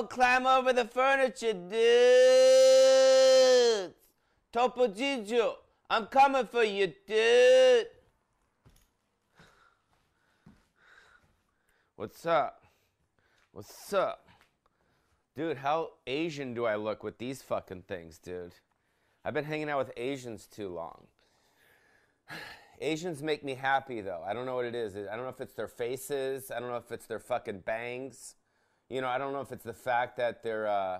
Don't climb over the furniture, dude. Topo Gigio, I'm coming for you, dude. What's up? What's up? Dude, how Asian do I look with these fucking things, dude? I've been hanging out with Asians too long. Asians make me happy though. I don't know what it is. I don't know if it's their faces. I don't know if it's their fucking bangs. You know, I don't know if it's the fact that they're, uh,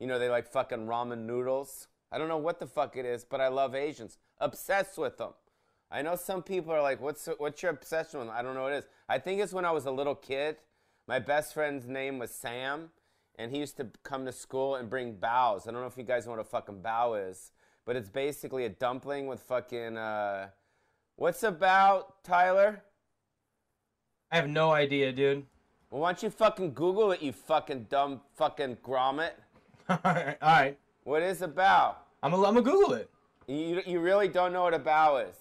you know, they like fucking ramen noodles. I don't know what the fuck it is, but I love Asians. Obsessed with them. I know some people are like, what's, what's your obsession with them? I don't know what it is. I think it's when I was a little kid. My best friend's name was Sam, and he used to come to school and bring baos. I don't know if you guys know what a fucking bao is, but it's basically a dumpling with fucking, uh, what's a bao, Tyler? I have no idea, dude. Well, why don't you fucking Google it, you fucking dumb fucking grommet? All right. What is a bao? I'm gonna I'm gonna Google it. You, you really don't know what a bao is?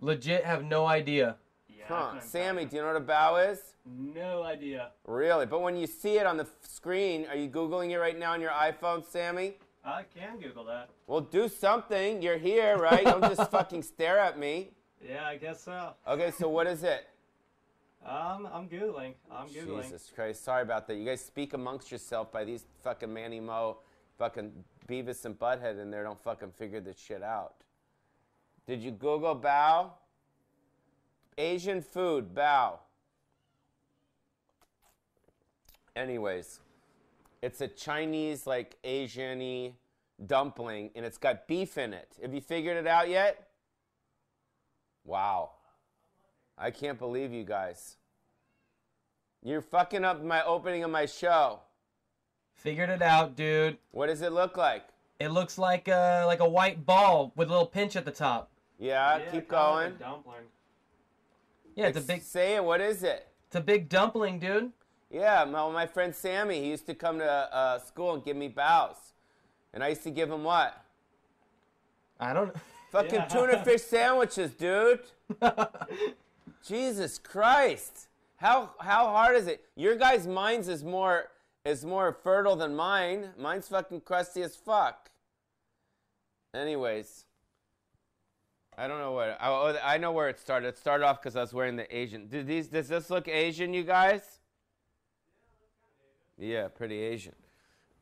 Legit have no idea. Yeah, Huh. Sammy, do you know what a bao is? No idea. Really? But when you see it on the f- screen, are you Googling it right now on your iPhone, Sammy? I can Google that. Well, do something. You're here, right? Don't just fucking stare at me. Yeah, I guess so. Okay, so what is it? Um, I'm googling. I'm googling. Jesus Christ. Sorry about that. You guys speak amongst yourself by these fucking Manny Mo, fucking Beavis and Butthead in there don't fucking figure this shit out. Did you Google bao? Asian food, bao. Anyways, it's a Chinese, like Asian y dumpling, and it's got beef in it. Have you figured it out yet? Wow. I can't believe you guys. You're fucking up my opening of my show. Figured it out, dude. What does it look like? It looks like a like a white ball with a little pinch at the top. Yeah, Yeah, keep kinda like going. a dumpling. Yeah, it's a big Say it. What is it? it's a big dumpling, dude. Yeah, my, my friend Sammy, he used to come to uh, school and give me baos. And I used to give him what? I don't Fucking Yeah. tuna fish sandwiches, dude. Jesus Christ. How how hard is it? Your guys' minds is more is more fertile than mine. Mine's fucking crusty as fuck. Anyways, I don't know what. I, oh, I know where it started. It started off because I was wearing the Asian. Did these? Does this look Asian, you guys? Yeah, pretty Asian.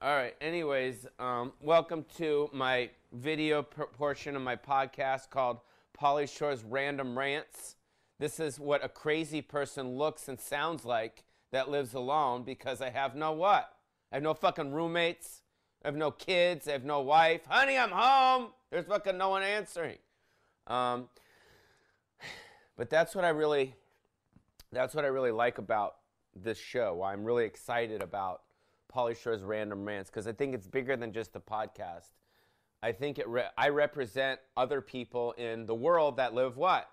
All right. Anyways, um, welcome to my video portion of my podcast called Pauly Shore's Random Rants. This is what a crazy person looks and sounds like that lives alone because I have no what? I have no fucking roommates. I have no kids. I have no wife. Honey, I'm home. There's fucking no one answering. Um, but that's what I really, that's what I really like about this show. Why I'm really excited about Pauly Shore's Random Rants because I think it's bigger than just a podcast. I think it. Re- I represent other people in the world that live what?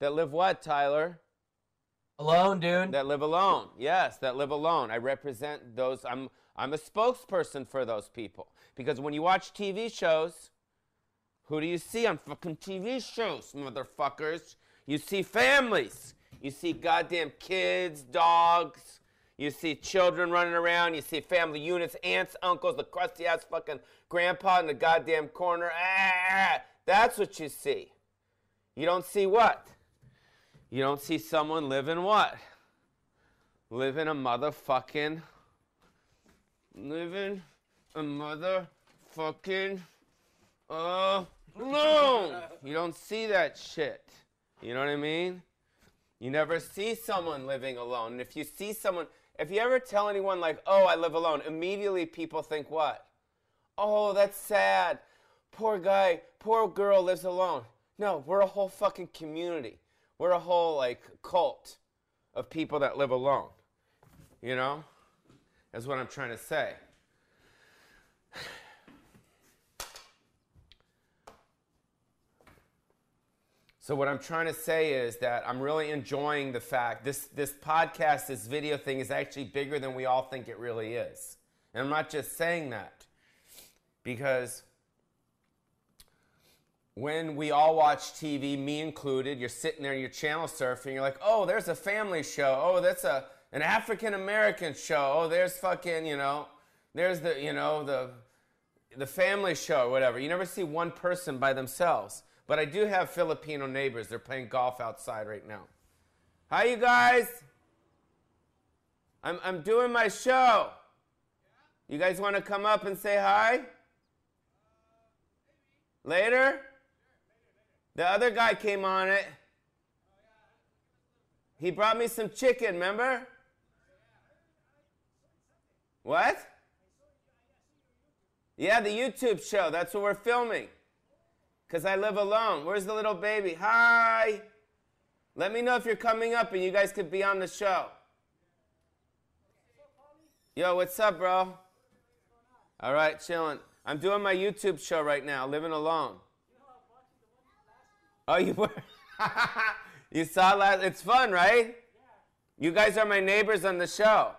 That live what, Tyler? alone, dude. That live alone. Yes, that live alone. I represent those. I'm. I'm a spokesperson for those people because when you watch TV shows, who do you see on fucking TV shows, motherfuckers? You see families. You see goddamn kids, dogs. You see children running around. You see family units, aunts, uncles, the crusty ass fucking grandpa in the goddamn corner. Ah, that's what you see. You don't see what? You don't see someone living what? Living a motherfucking. Living a motherfucking. Uh, alone. You don't see that shit. You know what I mean? You never see someone living alone. And if you see someone, if you ever tell anyone, like, oh, I live alone, immediately people think what? Oh, that's sad. Poor guy, poor girl lives alone. No, we're a whole fucking community. We're a whole, like, cult of people that live alone. You know? That's what I'm trying to say. So what I'm trying to say is that I'm really enjoying the fact this this podcast, this video thing is actually bigger than we all think it really is. And I'm not just saying that because when we all watch TV, me included, you're sitting there, you're channel surfing, you're like, oh, there's a family show. Oh, that's a an African American show. Oh, there's fucking, you know, there's the, you know, the the family show or whatever. You never see one person by themselves. But I do have Filipino neighbors. They're playing golf outside right now. Hi, you guys. I'm, I'm doing my show. You guys want to come up and say hi? Later? The other guy came on it. He brought me some chicken, remember? What? Yeah, the YouTube show. That's what we're filming. Because I live alone. Where's the little baby? Hi. Let me know if you're coming up and you guys could be on the show. Yo, what's up, bro? All right, chilling. I'm doing my YouTube show right now, living alone. Oh, you were? you saw last? It's fun, right? You guys are my neighbors on the show.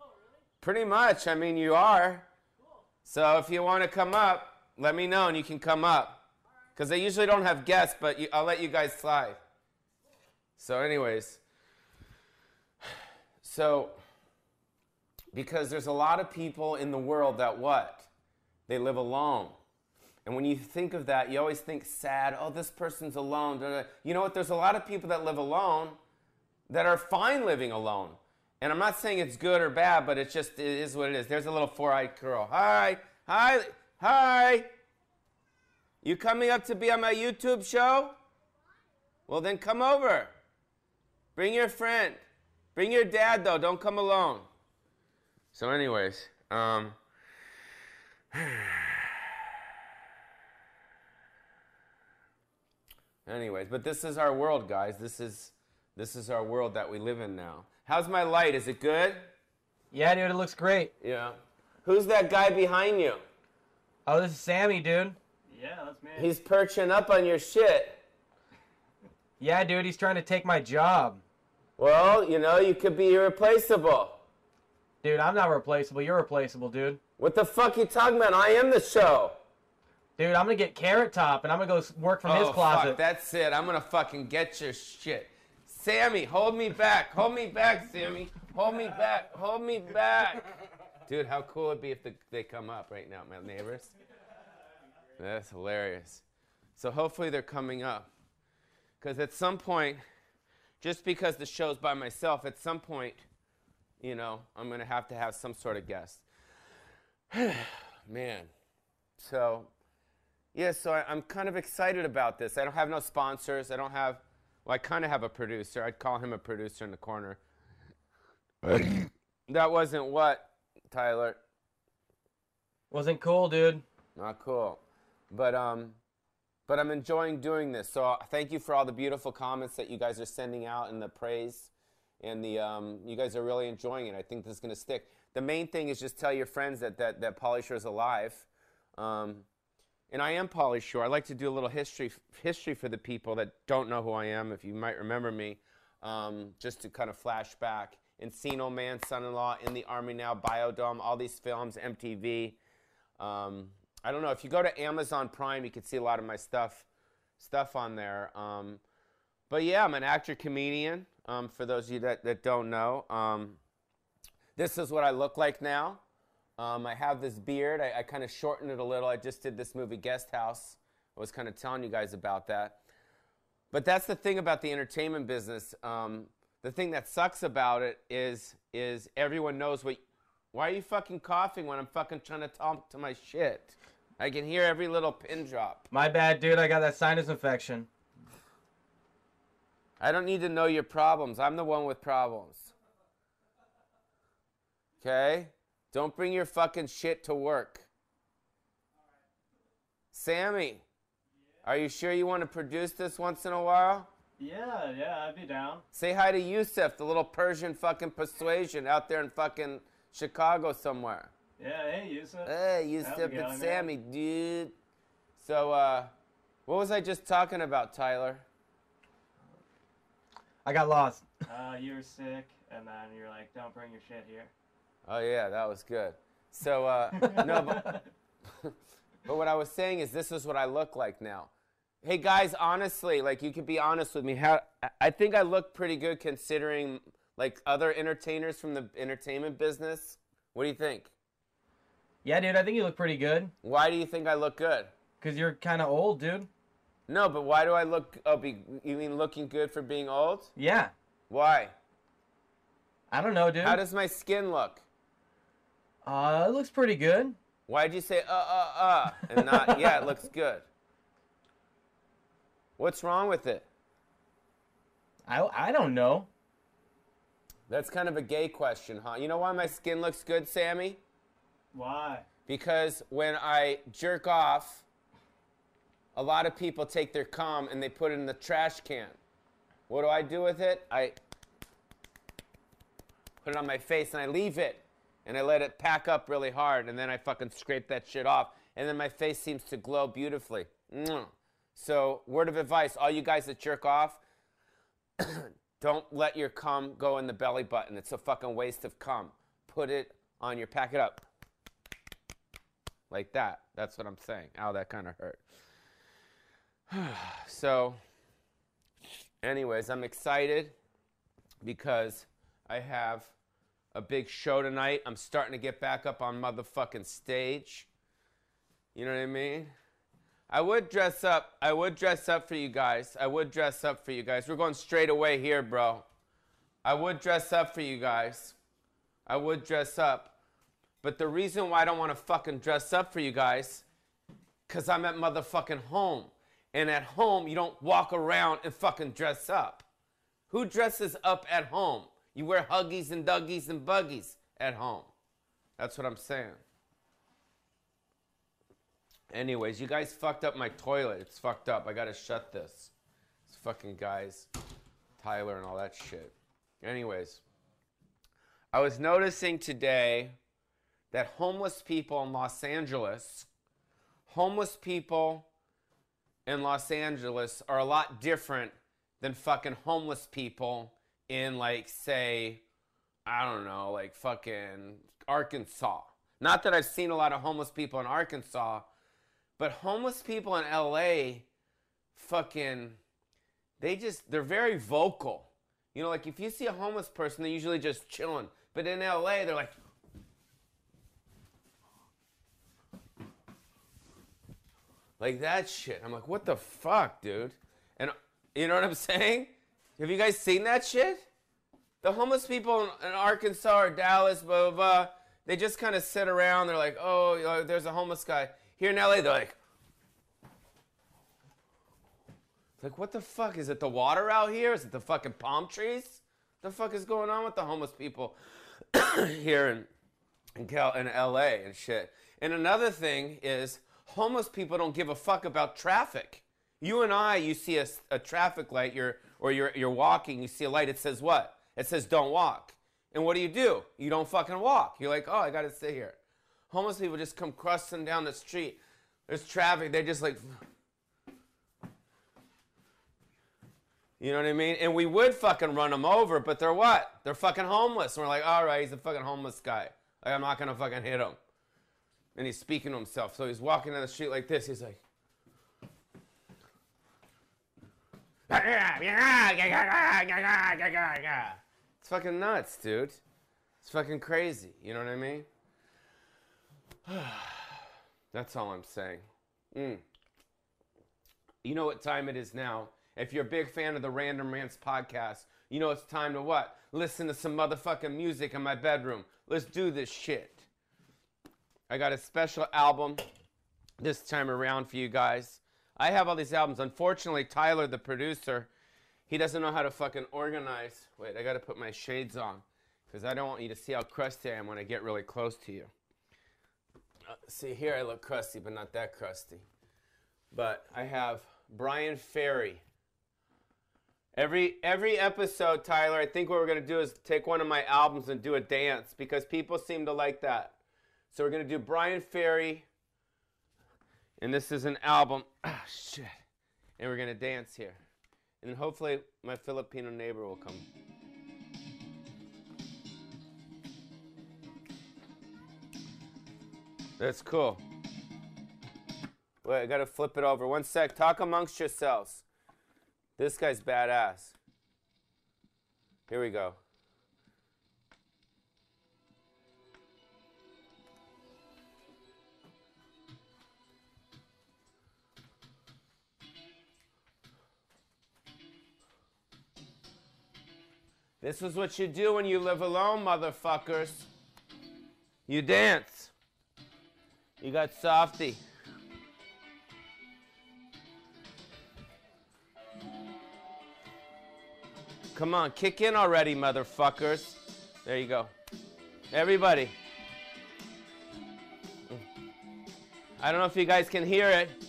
Oh, really? Pretty much. I mean, you are. Cool. So if you want to come up, let me know and you can come up. Because I usually don't have guests, but you, I'll let you guys slide. So, anyways, so because there's a lot of people in the world that what? They live alone. And when you think of that, you always think sad, oh, this person's alone. You know what? There's a lot of people that live alone that are fine living alone. And I'm not saying it's good or bad, but it's just, it is what it is. There's a little four eyed girl. Hi, hi, hi. You coming up to be on my YouTube show? Well, then come over. Bring your friend. Bring your dad, though. Don't come alone. So, anyways, um, anyways, but this is our world, guys. This is this is our world that we live in now. How's my light? Is it good? Yeah, dude, it looks great. Yeah. Who's that guy behind you? Oh, this is Sammy, dude. Yeah, that's me. He's perching up on your shit. Yeah, dude, he's trying to take my job. Well, you know, you could be irreplaceable. Dude, I'm not replaceable. You're replaceable, dude. What the fuck you talking about? I am the show. Dude, I'm gonna get Carrot Top and I'm gonna go work from his oh, closet. fuck, that's it. I'm gonna fucking get your shit. Sammy, hold me back. Hold me back, Sammy. Hold me back. Hold me back. Dude, how cool it'd be if the, they come up right now, my neighbors. That's hilarious. So hopefully they're coming up. Because at some point, just because the show's by myself, at some point, you know, I'm going to have to have some sort of guest. Man. So, yeah, so I, I'm kind of excited about this. I don't have no sponsors. I don't have, well, I kind of have a producer. I'd call him a producer in the corner. that wasn't what, Tyler? Wasn't cool, dude. Not cool. But um but I'm enjoying doing this. So uh, thank you for all the beautiful comments that you guys are sending out and the praise and the um you guys are really enjoying it. I think this is going to stick. The main thing is just tell your friends that that that Pauly Shore is alive. Um and I am Pauly Shore. I like to do a little history history for the people that don't know who I am. If you might remember me, um, just to kind of flash back. Encino Man, Son-in-Law, In the Army Now, Biodome, all these films, MTV. Um, I don't know if you go to Amazon Prime, you can see a lot of my stuff stuff on there. Um, but yeah, I'm an actor comedian. Um, for those of you that, that don't know, um, this is what I look like now. Um, I have this beard. I, I kind of shortened it a little. I just did this movie Guest House. I was kind of telling you guys about that. But that's the thing about the entertainment business. Um, the thing that sucks about it is is everyone knows what. Why are you fucking coughing when I'm fucking trying to talk to my shit? I can hear every little pin drop. My bad, dude. I got that sinus infection. I don't need to know your problems. I'm the one with problems. Okay? Don't bring your fucking shit to work. Sammy, are you sure you want to produce this once in a while? Yeah, yeah, I'd be down. Say hi to Yusuf, the little Persian fucking persuasion out there in fucking Chicago somewhere. Yeah, hey, Yusuf. Hey, Yusuf, How's it going, it's man? Sammy, dude. So, uh, what was I just talking about, Tyler? I got lost. Uh, you were sick, and then you're like, don't bring your shit here. Oh yeah, that was good. So uh, no, but, but what I was saying is this is what I look like now. Hey guys, honestly, like you could be honest with me. How I- think I look pretty good considering like other entertainers from the entertainment business? What do you think? Yeah, dude, I think you look pretty good. Why do you think I look good? Cause you're kind of old, dude. No, but why do I look? Oh, be, you mean looking good for being old? Yeah. Why? I don't know, dude. How does my skin look? Uh, it looks pretty good. Why'd you say uh uh uh and not yeah? It looks good. What's wrong with it? I I don't know. That's kind of a gay question, huh? You know why my skin looks good, Sammy? Why? Because when I jerk off, a lot of people take their cum and they put it in the trash can. What do I do with it? I put it on my face and I leave it and I let it pack up really hard and then I fucking scrape that shit off and then my face seems to glow beautifully. So, word of advice all you guys that jerk off, don't let your cum go in the belly button. It's a fucking waste of cum. Put it on your, pack it up. Like that. That's what I'm saying. Ow, that kind of hurt. so, anyways, I'm excited because I have a big show tonight. I'm starting to get back up on motherfucking stage. You know what I mean? I would dress up. I would dress up for you guys. I would dress up for you guys. We're going straight away here, bro. I would dress up for you guys. I would dress up. But the reason why I don't want to fucking dress up for you guys, because I'm at motherfucking home. And at home, you don't walk around and fucking dress up. Who dresses up at home? You wear huggies and duggies and buggies at home. That's what I'm saying. Anyways, you guys fucked up my toilet. It's fucked up. I gotta shut this. It's fucking guys, Tyler and all that shit. Anyways, I was noticing today that homeless people in Los Angeles, homeless people in Los Angeles are a lot different than fucking homeless people in like say I don't know, like fucking Arkansas. Not that I've seen a lot of homeless people in Arkansas, but homeless people in LA fucking they just they're very vocal. You know, like if you see a homeless person, they're usually just chilling. But in LA, they're like like that shit. I'm like, what the fuck, dude? And you know what I'm saying? Have you guys seen that shit? The homeless people in, Arkansas or Dallas, blah, blah, blah, they just kind of sit around. They're like, oh, there's a homeless guy. Here in LA, they're like, like, what the fuck? Is it the water out here? Is it the fucking palm trees? The fuck is going on with the homeless people here in, in, Cal- in LA and shit? And another thing is, homeless people don't give a fuck about traffic. You and I, you see a, a traffic light, you're, or you're, you're walking, you see a light, it says what? It says don't walk. And what do you do? You don't fucking walk. You're like, oh, I gotta stay here. Homeless people just come crusting down the street. There's traffic, they're just like, you know what I mean? And we would fucking run them over, but they're what? They're fucking homeless. And we're like, all right, he's a fucking homeless guy. Like, I'm not gonna fucking hit him. And he's speaking to himself. So he's walking down the street like this. He's like, It's fucking nuts, dude. It's fucking crazy. You know what I mean? That's all I'm saying. Mm. You know what time it is now. If you're a big fan of the Random Rants podcast, you know it's time to what? Listen to some motherfucking music in my bedroom. Let's do this shit. I got a special album this time around for you guys. I have all these albums. Unfortunately, Tyler, the producer, he doesn't know how to fucking organize. Wait, I gotta put my shades on because I don't want you to see how crusty I am when I get really close to you. Uh, see, here I look crusty, but not that crusty. But I have Bryan Ferry. Every every episode, Tyler, I think what we're gonna do is take one of my albums and do a dance because people seem to like that. So we're gonna do Bryan Ferry, and this is an album. Ah, shit. And we're gonna dance here, and hopefully my Filipino neighbor will come. That's cool. Wait, I gotta flip it over. One sec. Talk amongst yourselves. This guy's badass. Here we go. This is what you do when you live alone, motherfuckers. You dance. You got softy. Come on, kick in already, motherfuckers. There you go. Everybody. I don't know if you guys can hear it.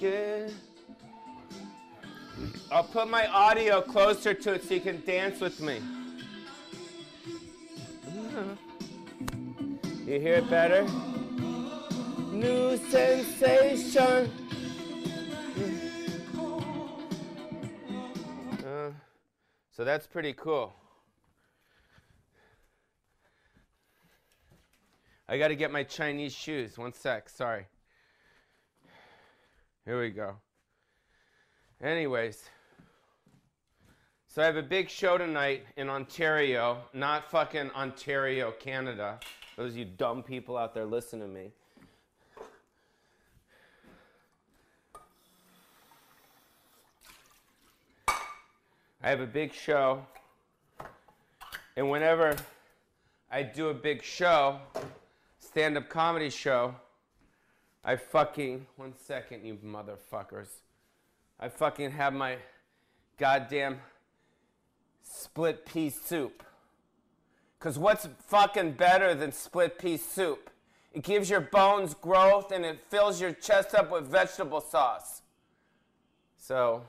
Yeah. I'll put my audio closer to it so you can dance with me. You hear it better? New sensation. Uh, so that's pretty cool. I got to get my Chinese shoes. One sec. Sorry. Here we go. Anyways. So I have a big show tonight in Ontario, not fucking Ontario, Canada. Those you dumb people out there, listen to me. I have a big show, and whenever I do a big show, stand up comedy show, I fucking, one second, you motherfuckers. I fucking have my goddamn split pea soup. Because what's fucking better than split pea soup? It gives your bones growth and it fills your chest up with vegetable sauce. So,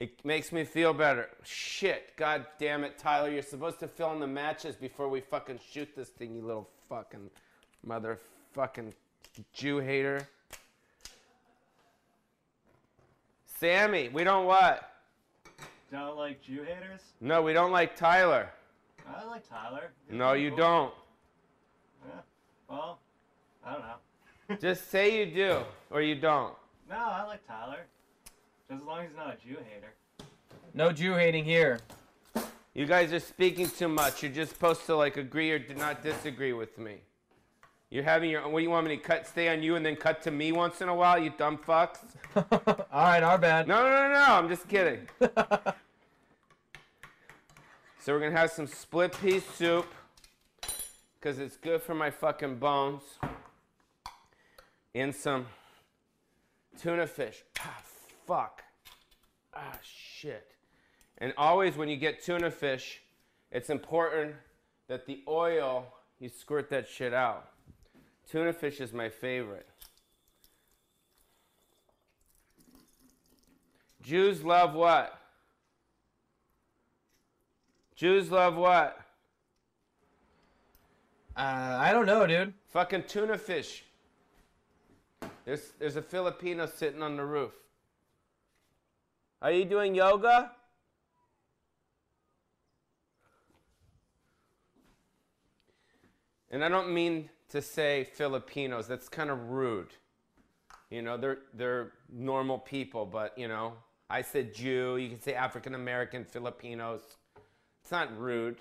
it makes me feel better. Shit, god damn it, Tyler, you're supposed to fill in the matches before we fucking shoot this thing, you little fucking motherfucking Jew hater. Sammy, we don't what? Don't like Jew haters? No, we don't like Tyler. I like Tyler. He's No, you cool. don't. Yeah. Well, I don't know. Just say you do or you don't. No, I like Tyler. Just as long as he's not a Jew hater. No Jew hating here. You guys are speaking too much. You're just supposed to like agree or do not disagree with me. You're having your. What do you want me to cut? Stay on you and then cut to me once in a while, you dumb fucks. All right, our bad. No, no, no, no. I'm just kidding. So we're gonna have some split pea soup because it's good for my fucking bones. And some tuna fish. Ah, fuck. Ah, shit. And always when you get tuna fish, it's important that the oil, you squirt that shit out. Tuna fish is my favorite. Jews love what? Jews love what? Uh, I don't know, dude. Fucking tuna fish. There's there's a Filipino sitting on the roof. Are you doing yoga? And I don't mean to say Filipinos. That's kind of rude. You know, they're they're normal people, but you know, I said Jew. You can say African American, Filipinos. It's not rude.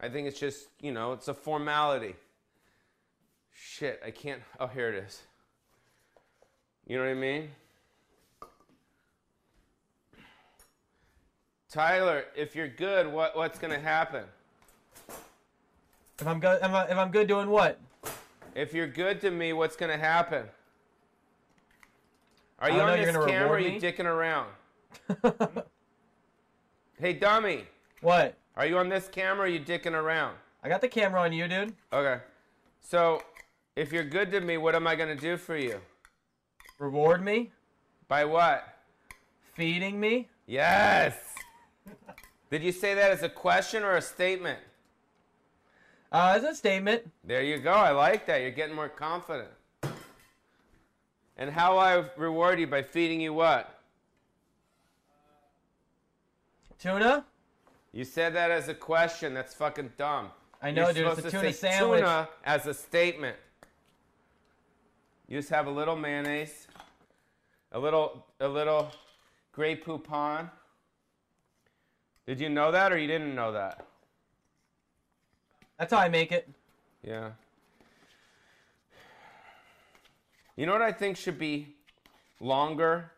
I think it's just, you know, it's a formality. Shit, I can't. Oh, here it is. You know what I mean? Tyler, if you're good, what, what's to happen? If I'm good, if, I, if I'm good doing what? If you're good to me, what's going to happen? Are you know, on you're this camera or are you me? dicking around? Hey, dummy, what? are you on this camera or are you dicking around? I got the camera on you, dude. Okay. So, if you're good to me, what am I going to do for you? Reward me, By what? feeding me. Yes. Did you say that as a question or a statement? Uh, it's a statement. There you go. I like that. You're getting more confident. And how I reward you by feeding you what? Tuna. You said that as a question. That's fucking dumb. I know, You're dude. It's a to tuna say sandwich. tuna as a statement. You just have a little mayonnaise, a little, a little Grey Poupon. Did you know that or you didn't know that? That's how I make it. Yeah. You know what I think should be longer?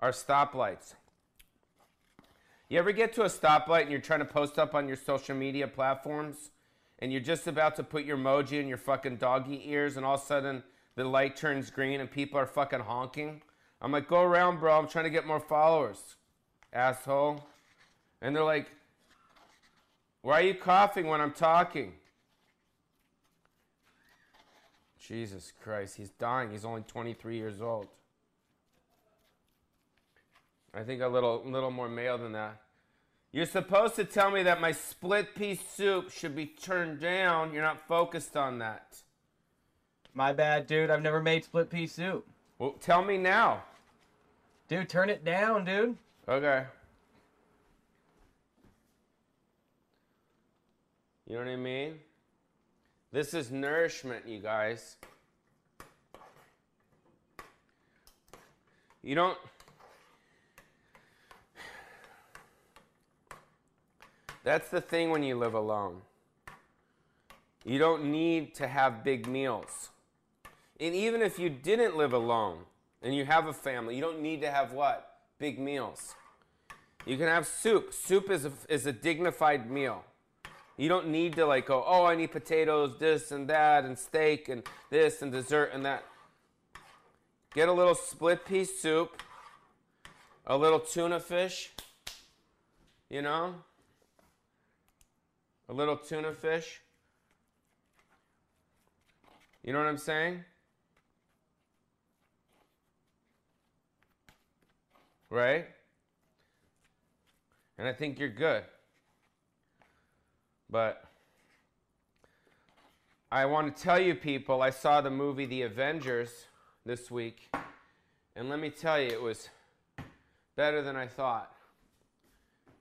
Are stoplights. You ever get to a stoplight and you're trying to post up on your social media platforms and you're just about to put your emoji in your fucking doggy ears and all of a sudden the light turns green and people are fucking honking? I'm like, go around, bro. I'm trying to get more followers, asshole. And they're like, why are you coughing when I'm talking? Jesus Christ, he's dying. He's only 23 years old. I think a little, little more male than that. You're supposed to tell me that my split pea soup should be turned down. You're not focused on that. My bad, dude. I've never made split pea soup. Well, tell me now. Dude, turn it down, dude. Okay. You know what I mean? This is nourishment, you guys. You don't. That's the thing when you live alone. You don't need to have big meals. And even if you didn't live alone and you have a family, you don't need to have what? Big meals. You can have soup. Soup is a, is a dignified meal. You don't need to like go, oh, I need potatoes, this and that, and steak, and this, and dessert, and that. Get a little split pea soup, a little tuna fish, you know, a little tuna fish. You know what I'm saying? Right? And I think you're good. But I want to tell you, people, I saw the movie The Avengers this week. And let me tell you, it was better than I thought.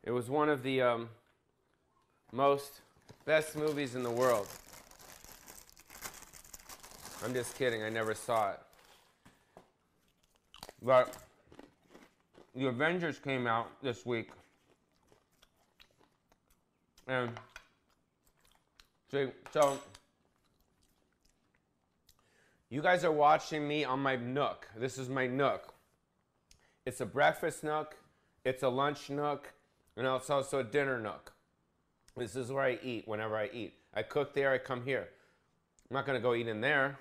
It was one of the um, most best movies in the world. I'm just kidding, I never saw it. But The Avengers came out this week. And so, you guys are watching me on my Nook. This is my Nook. It's a breakfast Nook, it's a lunch Nook, and it's also a dinner Nook. This is where I eat whenever I eat. I cook there, I come here. I'm not going to go eat in there.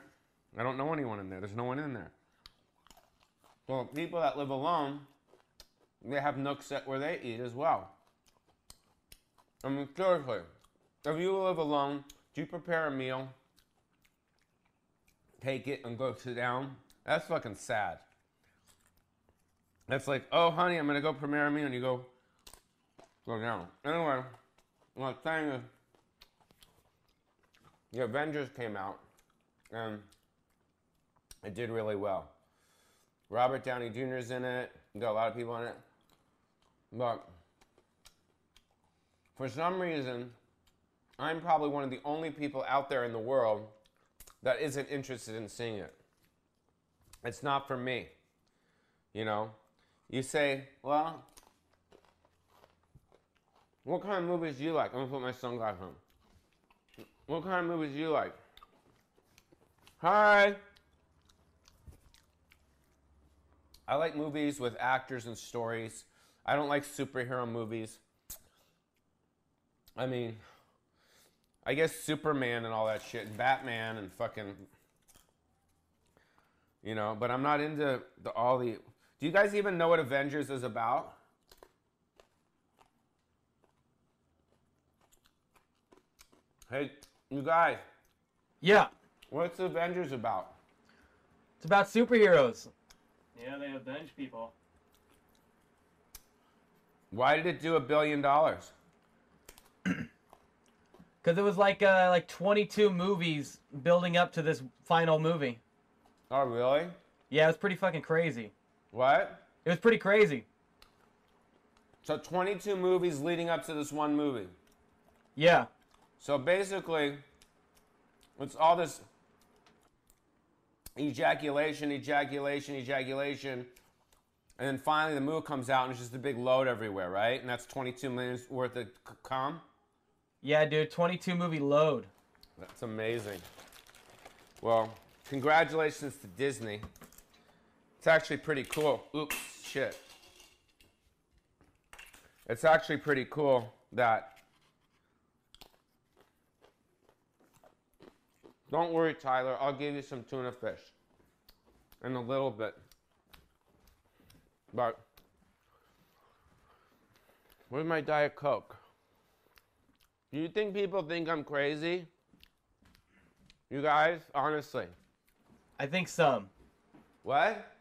I don't know anyone in there. There's no one in there. Well, people that live alone, they have nooks where they eat as well. I mean, seriously, if you live alone, do you prepare a meal, take it, and go sit down? That's fucking sad. That's like, oh, honey, I'm gonna go prepare a meal, and you go, go down. Anyway, I'm saying is, the Avengers came out, and it did really well. Robert Downey Jr.'s in it. You got a lot of people in it. But for some reason, I'm probably one of the only people out there in the world that isn't interested in seeing it. It's not for me. You know? You say, well, what kind of movies do you like? I'm gonna put my sunglasses on. What kind of movies do you like? Hi! I like movies with actors and stories. I don't like superhero movies. I mean, I guess Superman and all that shit, and Batman and fucking, you know. But I'm not into the all the. Do you guys even know what Avengers is about? Hey, you guys, Yeah, what's Avengers about? it's about superheroes. Yeah, they avenge people. Why did it do a billion dollars? Cause it was like uh, like 22 movies building up to this final movie. Oh, really? Yeah, it was pretty fucking crazy. What? It was pretty crazy. So 22 movies leading up to this one movie. Yeah, So basically, it's all this ejaculation, ejaculation, ejaculation, And then finally the movie comes out and it's just a big load everywhere, right? And that's 22 million worth of c- com. Yeah, dude, 22 movie load. That's amazing. Well, congratulations to Disney. It's actually pretty cool. Oops, shit. It's actually pretty cool that. Don't worry, Tyler. I'll give you some tuna fish in a little bit. But where's my Diet Coke? Do you think people think I'm crazy? You guys, honestly. I think some. What?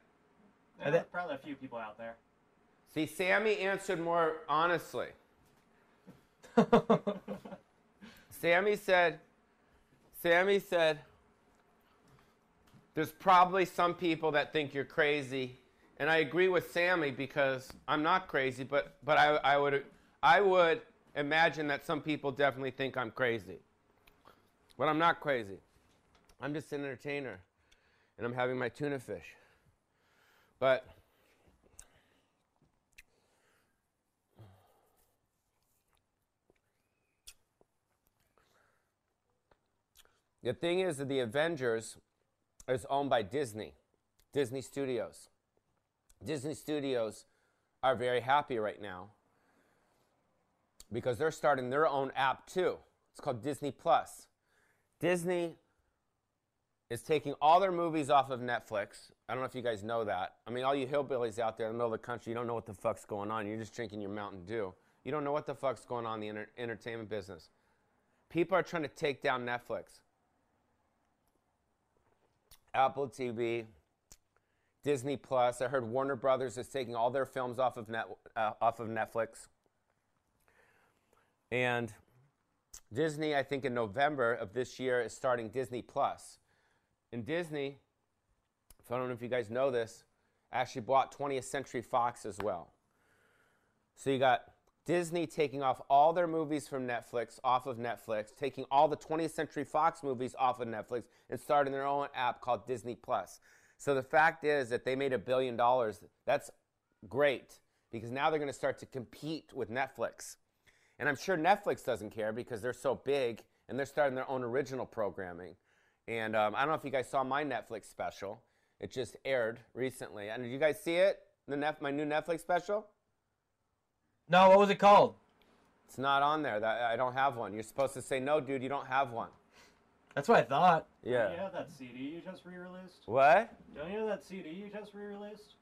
Yeah, there's probably a few people out there. See, Sammy answered more honestly. Sammy said, Sammy said, there's probably some people that think you're crazy. And I agree with Sammy because I'm not crazy, but, but I, I, would, I would imagine that some people definitely think I'm crazy. But I'm not crazy. I'm just an entertainer. And I'm having my tuna fish. But The thing is that the Avengers is owned by Disney, Disney Studios. Disney Studios are very happy right now because they're starting their own app too. It's called Disney Plus. Disney is taking all their movies off of Netflix. I don't know if you guys know that. I mean, all you hillbillies out there in the middle of the country, you don't know what the fuck's going on. You're just drinking your Mountain Dew. You don't know what the fuck's going on in the enter- entertainment business. People are trying to take down Netflix. Apple TV, Disney Plus. I heard Warner Brothers is taking all their films off of net, uh, off of Netflix. And Disney, I think in November of this year, is starting Disney Plus. And Disney, if I don't know if you guys know this, actually bought 20th Century Fox as well. So you got Disney taking off all their movies from Netflix off of Netflix, taking all the 20th Century Fox movies off of Netflix, and starting their own app called Disney Plus. So the fact is that they made a billion dollars. That's great because now they're going to start to compete with Netflix. And I'm sure Netflix doesn't care because they're so big and they're starting their own original programming. And um, I don't know if you guys saw my Netflix special. It just aired recently. And did you guys see it? The Nef- my new Netflix special? No, what was it called? It's not on there. That I don't have one. You're supposed to say no, dude. You don't have one. That's what I thought. Yeah. Don't you have that CD you just re-released? What? Don't you have that CD you just re-released?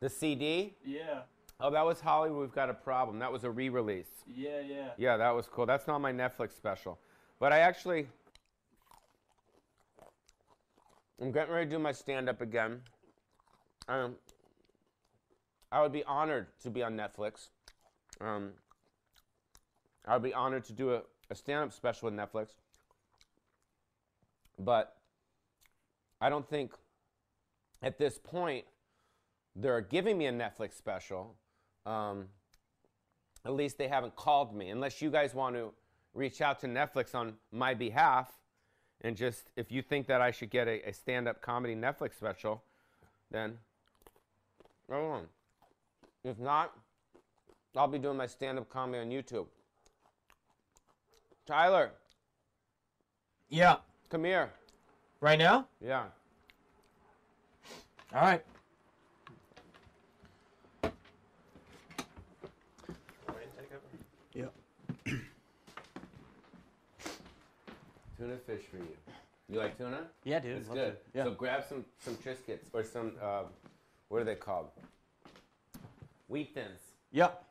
The CD? Yeah. Oh, that was Hollywood. We've got a problem. That was a re-release. Yeah, yeah. Yeah, that was cool. That's not my Netflix special, but I actually. I'm getting ready to do my stand-up again. Um, I would be honored to be on Netflix. Um, I would be honored to do a, a stand-up special with Netflix. But I don't think at this point they're giving me a Netflix special. Um, at least they haven't called me. Unless you guys want to reach out to Netflix on my behalf and just, if you think that I should get a, a stand up comedy Netflix special, then go on. If not, I'll be doing my stand up comedy on YouTube. Tyler, Yeah. come here. Right now? Yeah. All right. Tuna fish for you. You like tuna? Yeah, dude. It's good. it. Yeah. So grab some some Triscuits or some uh, what are they called? Wheat thins. yep.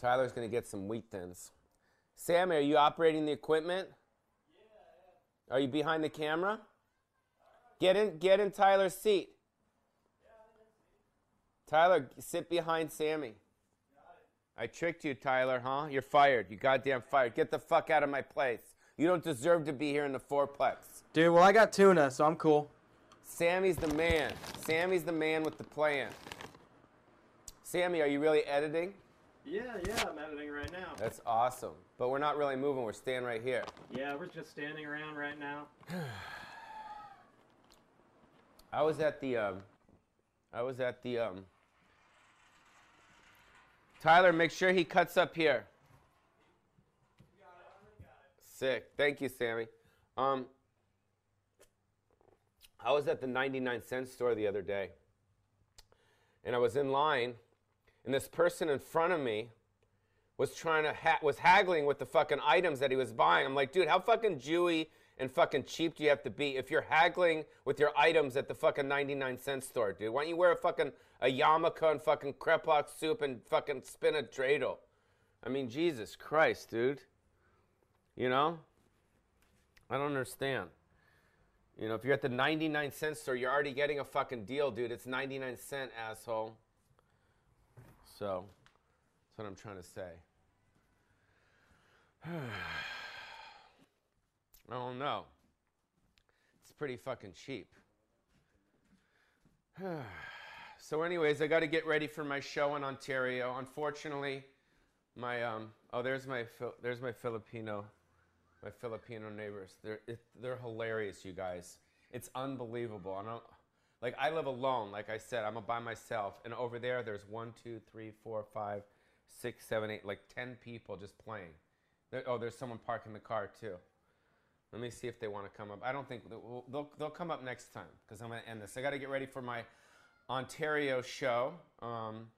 Tyler's gonna get some wheat thins. Sammy, are you operating the equipment? Yeah. Are you behind the camera? Get in. Get in Tyler's seat. Tyler, sit behind Sammy. I tricked you, Tyler, huh? You're fired. You goddamn fired. Get the fuck out of my place. You don't deserve to be here in the fourplex. Dude, well, I got tuna, so I'm cool. Sammy's the man. Sammy's the man with the plan. Sammy, are you really editing? Yeah, yeah, I'm editing right now. That's awesome. But we're not really moving. We're staying right here. Yeah, we're just standing around right now. I was at the um, I was at the um, Tyler, make sure he cuts up here. Sick. Thank you, Sammy. Um, I was at the 99 cent store the other day, and I was in line, and this person in front of me was trying to ha- was haggling with the fucking items that he was buying. I'm like, dude, how fucking Jewy and fucking cheap do you have to be if you're haggling with your items at the fucking 99 cent store, dude? Why don't you wear a fucking a yarmulke and fucking kreplach soup and fucking spin a dreidel? I mean, Jesus Christ, dude. You know? I don't understand. You know, if you're at the 99 cent store, you're already getting a fucking deal, dude. It's 99 cent, asshole. So, that's what I'm trying to say. I don't know. It's pretty fucking cheap. so, anyways, I got to get ready for my show in Ontario. Unfortunately, my um oh there's my there's my Filipino my Filipino neighbors. They're it, they're hilarious, you guys. It's unbelievable. I don't like I live alone. Like I said, I'm a by myself, and over there there's one, two, three, four, five, six, seven, eight, like ten people just playing. Oh, there's someone parking the car too. Let me see if they want to come up. I don't think they'll they'll, they'll come up next time because I'm gonna end this. I got to get ready for my Ontario show. Um,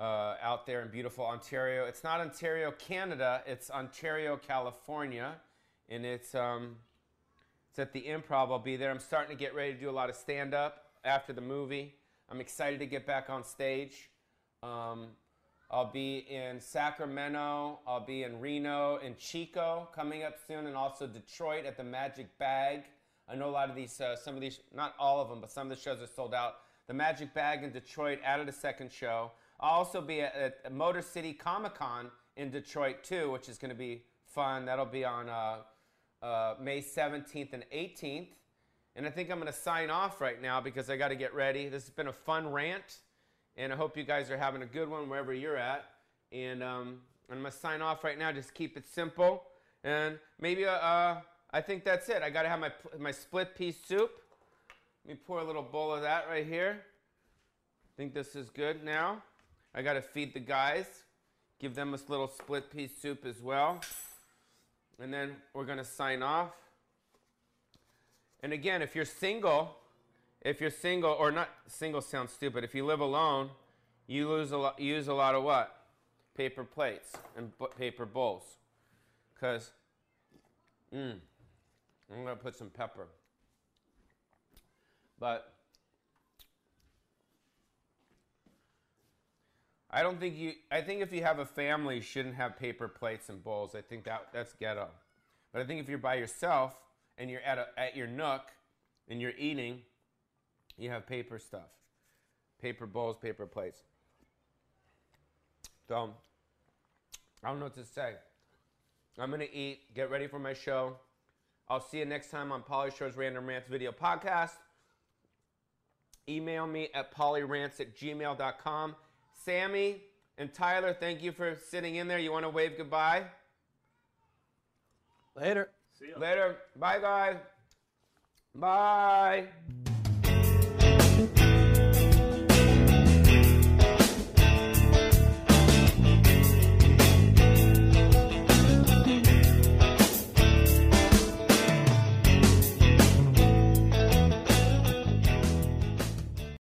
uh, out there in beautiful Ontario. It's not Ontario, Canada. It's Ontario, California, and it's um, it's at the Improv. I'll be there. I'm starting to get ready to do a lot of stand up after the movie. I'm excited to get back on stage. Um, I'll be in Sacramento. I'll be in Reno and Chico coming up soon, and also Detroit at the Magic Bag. I know a lot of these, uh, some of these, not all of them, but some of the shows are sold out. The Magic Bag in Detroit added a second show. I'll also be at, at Motor City Comic Con in Detroit too, which is going to be fun. That'll be on uh, uh, May 17th and 18th. And I think I'm going to sign off right now because I got to get ready. This has been a fun rant, and I hope you guys are having a good one wherever you're at. And um, I'm going to sign off right now. Just keep it simple. And maybe uh, uh, I think that's it. I got to have my, my split pea soup. Let me pour a little bowl of that right here. I think this is good now. I got to feed the guys, give them this little split pea soup as well. And then we're going to sign off. And again, if you're single, if you're single, or not single sounds stupid, if you live alone, you lose a lot, use a lot of what? Paper plates and paper bowls. Because, mm, I'm going to put some pepper. But I don't think you. I think if you have a family, you shouldn't have paper plates and bowls. I think that that's ghetto. But I think if you're by yourself and you're at a, at your nook and you're eating, you have paper stuff, paper bowls, paper plates. So I don't know what to say. I'm gonna eat. Get ready for my show. I'll see you next time on Pauly Shore's Random Rants video podcast. Email me at paulyrants at gmail.com. Sammy and Tyler, thank you for sitting in there. You want to wave goodbye? Later. See you. Later. Bye, guys. Bye.